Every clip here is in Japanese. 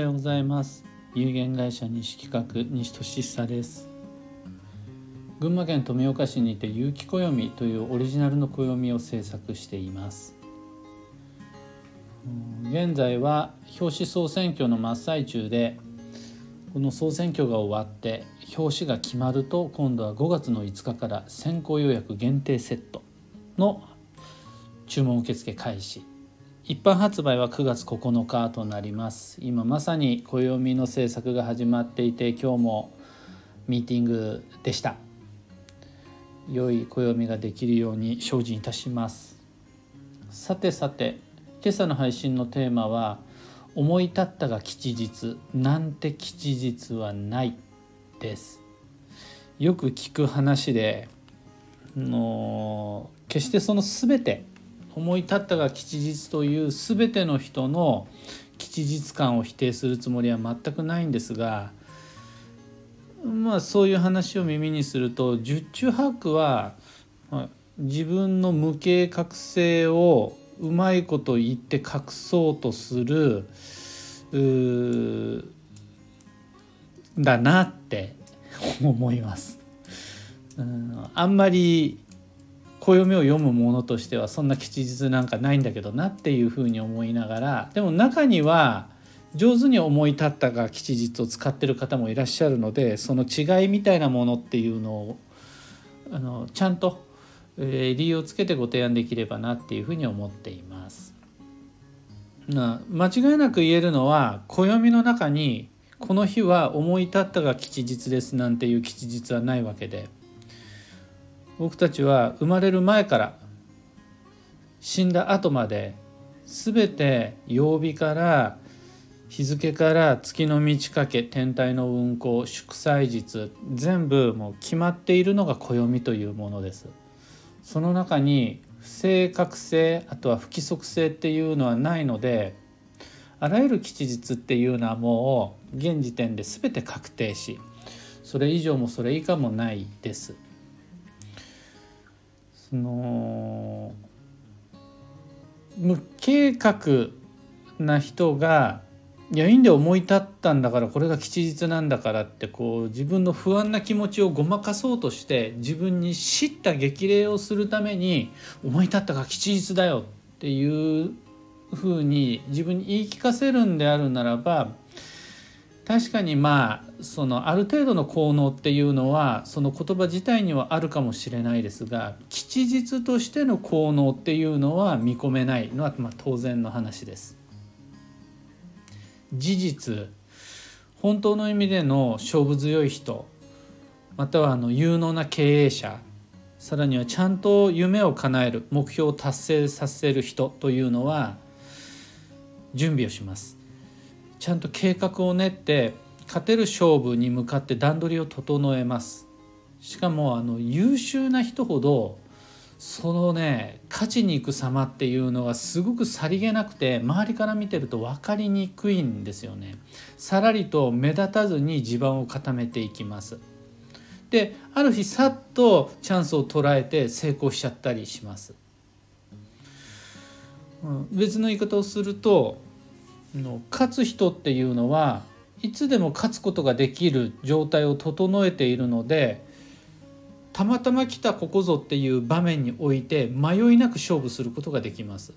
ようございます。有限会社西企画西俊久です。群馬県富岡市にて有機暦というオリジナルの暦を制作しています。現在は表紙総選挙の真っ最中でこの総選挙が終わって表紙が決まると今度は5月の5日から先行予約限定セットの注文受付開始。一般発売は9月9日となります。今まさに暦の制作が始まっていて今日もミーティングでした。良い暦ができるように精進いたします。さてさて今朝の配信のテーマは思い立ったが吉日。なんて吉日はないです。よく聞く話での決してその全て思い立ったが吉日という全ての人の吉日感を否定するつもりは全くないんですがまあそういう話を耳にすると十中八九は、自分の無計画性をうまいこと言って隠そうとするだなって思います。うんあんまり暦を読むものとしてはそんな吉日なんかないんだけどなっていうふうに思いながらでも中には上手に思い立ったが吉日を使ってる方もいらっしゃるのでその違いみたいなものっていうのをあのちゃんと、えー、理由をつけてご提案できればなっていうふうに思っています。な間違いなく言えるのは暦の中にこの日は思い立ったが吉日ですなんていう吉日はないわけで。僕たちは生まれる前から死んだ後まで全て曜日から日付から月の満ち欠け天体の運行祝祭日全部もう決まっているのが暦というものです。その中に不正確性あとは不規則性っていうのはないのであらゆる吉日っていうのはもう現時点で全て確定しそれ以上もそれ以下もないです。その無計画な人がいやいいんで思い立ったんだからこれが吉日なんだからってこう自分の不安な気持ちをごまかそうとして自分に叱咤激励をするために思い立ったが吉日だよっていうふうに自分に言い聞かせるんであるならば確かにまあそのある程度の効能っていうのはその言葉自体にはあるかもしれないですが吉日としての効能っていうのは見込めないのはまあ当然の話です。事実本当の意味での勝負強い人またはあの有能な経営者さらにはちゃんと夢を叶える目標を達成させる人というのは準備をしますちゃんと計画を練って勝てる勝負に向かって段取りを整えます。しかもあの優秀な人ほどそのね勝ちに行く様っていうのがすごくさりげなくて周りから見てると分かりにくいんですよね。さらりと目立たずに地盤を固めていきます。である日さっとチャンスを捉えて成功しちゃったりします。別の言い方をするとの勝つ人っていうのはいつでも勝つことができる状態を整えているのでたまたま来たここぞっていう場面において迷いなく勝負することができます。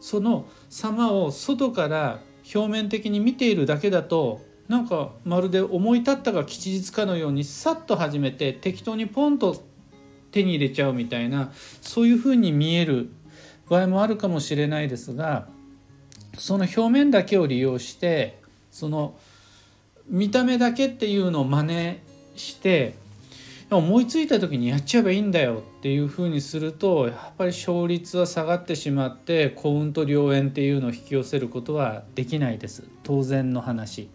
その様を外から表面的に見ているだけだとなんかまるで思い立ったが吉日かのようにさっと始めて適当にポンと手に入れちゃうみたいなそういうふうに見える場合もあるかもしれないですがその表面だけを利用してその見た目だけっていうのを真似して思いついた時にやっちゃえばいいんだよっていうふうにするとやっぱり勝率は下がってしまって幸運と良縁っていうのを引き寄せることはできないです当然の話。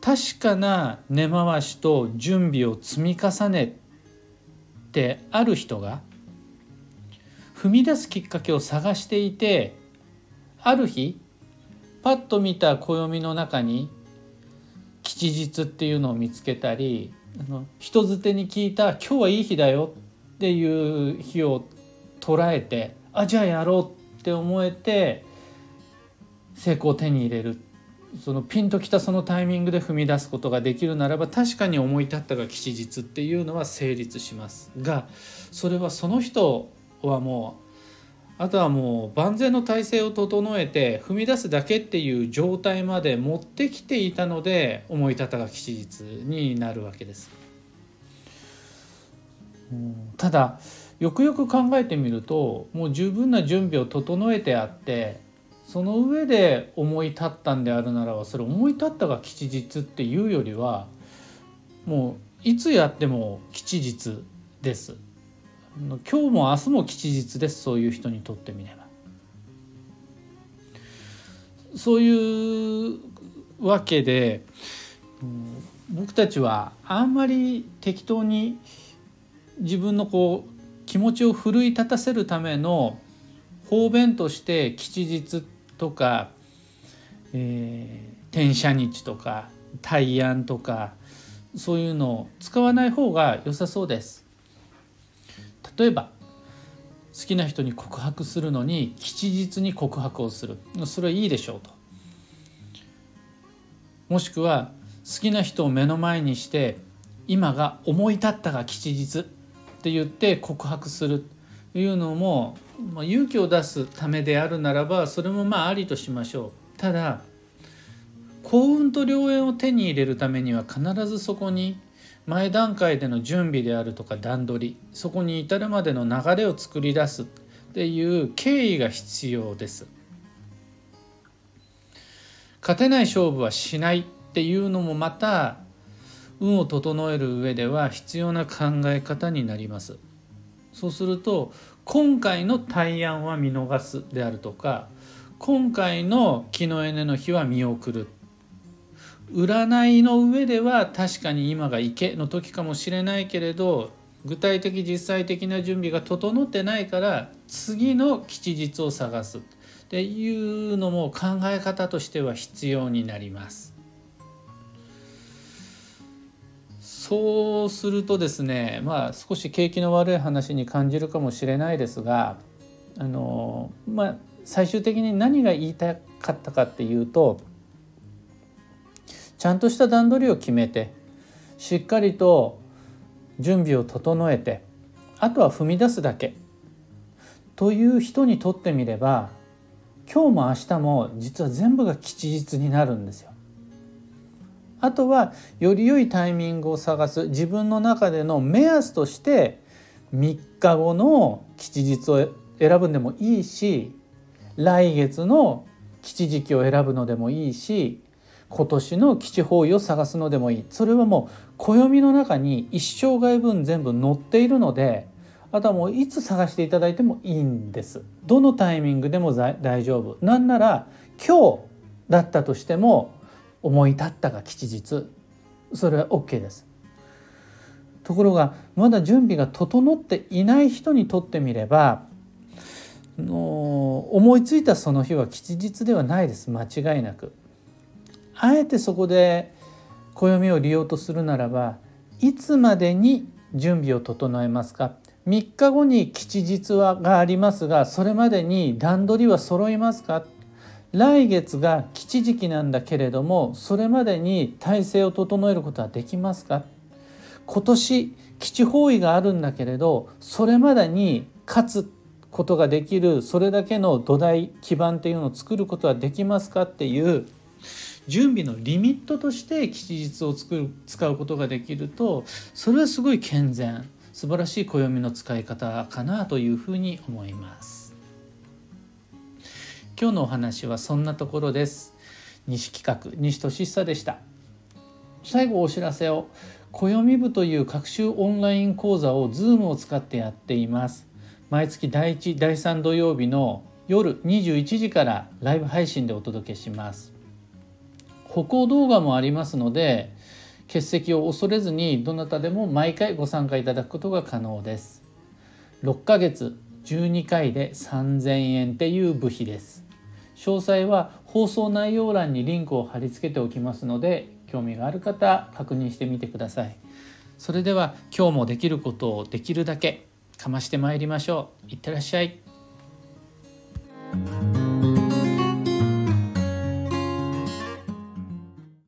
確かな根回しと準備を積み重ねてある人が踏み出すきっかけを探していてある日パッと見た暦の中に吉日っていうのを見つけたりあの人づてに聞いた「今日はいい日だよ」っていう日を捉えて「あじゃあやろう」って思えて成功を手に入れる。そのピンときたそのタイミングで踏み出すことができるならば確かに思い立ったが吉日っていうのは成立します。がそれはその人はもうあとはもう万全の体制を整えて踏み出すだけっていう状態まで持ってきていたので思い立ったが吉日になるわけです。ただよくよく考えてみるともう十分な準備を整えてあってその上で思い立ったんであるならばそれ思い立ったが吉日っていうよりはもういつやっても吉日です。今日も明日も吉日ですそういう人にとってみれば。そういうわけで僕たちはあんまり適当に自分のこう気持ちを奮い立たせるための方便として吉日とか、えー、転写日とか大安とかそういうのを使わない方が良さそうです。例えば好きな人に告白するのに吉日に告白をするそれはいいでしょうと。もしくは好きな人を目の前にして今が思い立ったが吉日って言って告白するというのもまあ、勇気を出すためであるならばそれもまあありとしましょうただ幸運と良縁を手に入れるためには必ずそこに前段階での準備であるとか段取りそこに至るまでの流れを作り出すっていう経緯が必要です。勝てない勝負はしないっていうのもまた運を整える上では必要な考え方になります。そうすると今回の大安は見逃すであるとか今回の木のエネの日は見送る。占いの上では確かに今が池の時かもしれないけれど具体的実際的な準備が整ってないから次の吉日を探すっていうのも考え方としては必要になります。そうするとですねまあ少し景気の悪い話に感じるかもしれないですがあのまあ最終的に何が言いたかったかっていうとちゃんとした段取りを決めてしっかりと準備を整えてあとは踏み出すだけという人にとってみれば今日も明日も実は全部が吉日になるんですよ。あとはより良いタイミングを探す自分の中での目安として3日後の吉日を選ぶんでもいいし来月の吉時期を選ぶのでもいいし今年の基地方位を探すのでもいい。それはもう暦の中に一生涯分全部載っているのであとはもういつ探していただいてもいいんです。どのタイミングでも大丈夫。なんなら今日だったとしても思い立ったが吉日。それは OK です。ところがまだ準備が整っていない人にとってみればの思いついたその日は吉日ではないです。間違いなく。あえてそこで暦を利用とするならばいつまでに準備を整えますか？3日後に吉日はがありますがそれまでに段取りは揃いますか？来月が吉時期なんだけれどもそれまでに体制を整えることはできますか？今年基地方位があるんだけれどそれまでに勝つことができるそれだけの土台基盤っていうのを作ることはできますか？っていう準備のリミットとして吉日を作る使うことができるとそれはすごい健全素晴らしい暦の使い方かなというふうに思います。今日のお話はそんなところです。西企画西俊久でした。最後お知らせを。暦部という各種オンライン講座を Zoom を使ってやっています。毎月第1第3土曜日の夜21時からライブ配信でお届けします。歩行動画もありますので欠席を恐れずにどなたでも毎回ご参加いただくことが可能です。6ヶ月12回で3000円っていう部費です。詳細は放送内容欄にリンクを貼り付けておきますので興味がある方確認してみてください。それでは今日もできることをできるだけかましてまいりましょう。いってらっしゃい。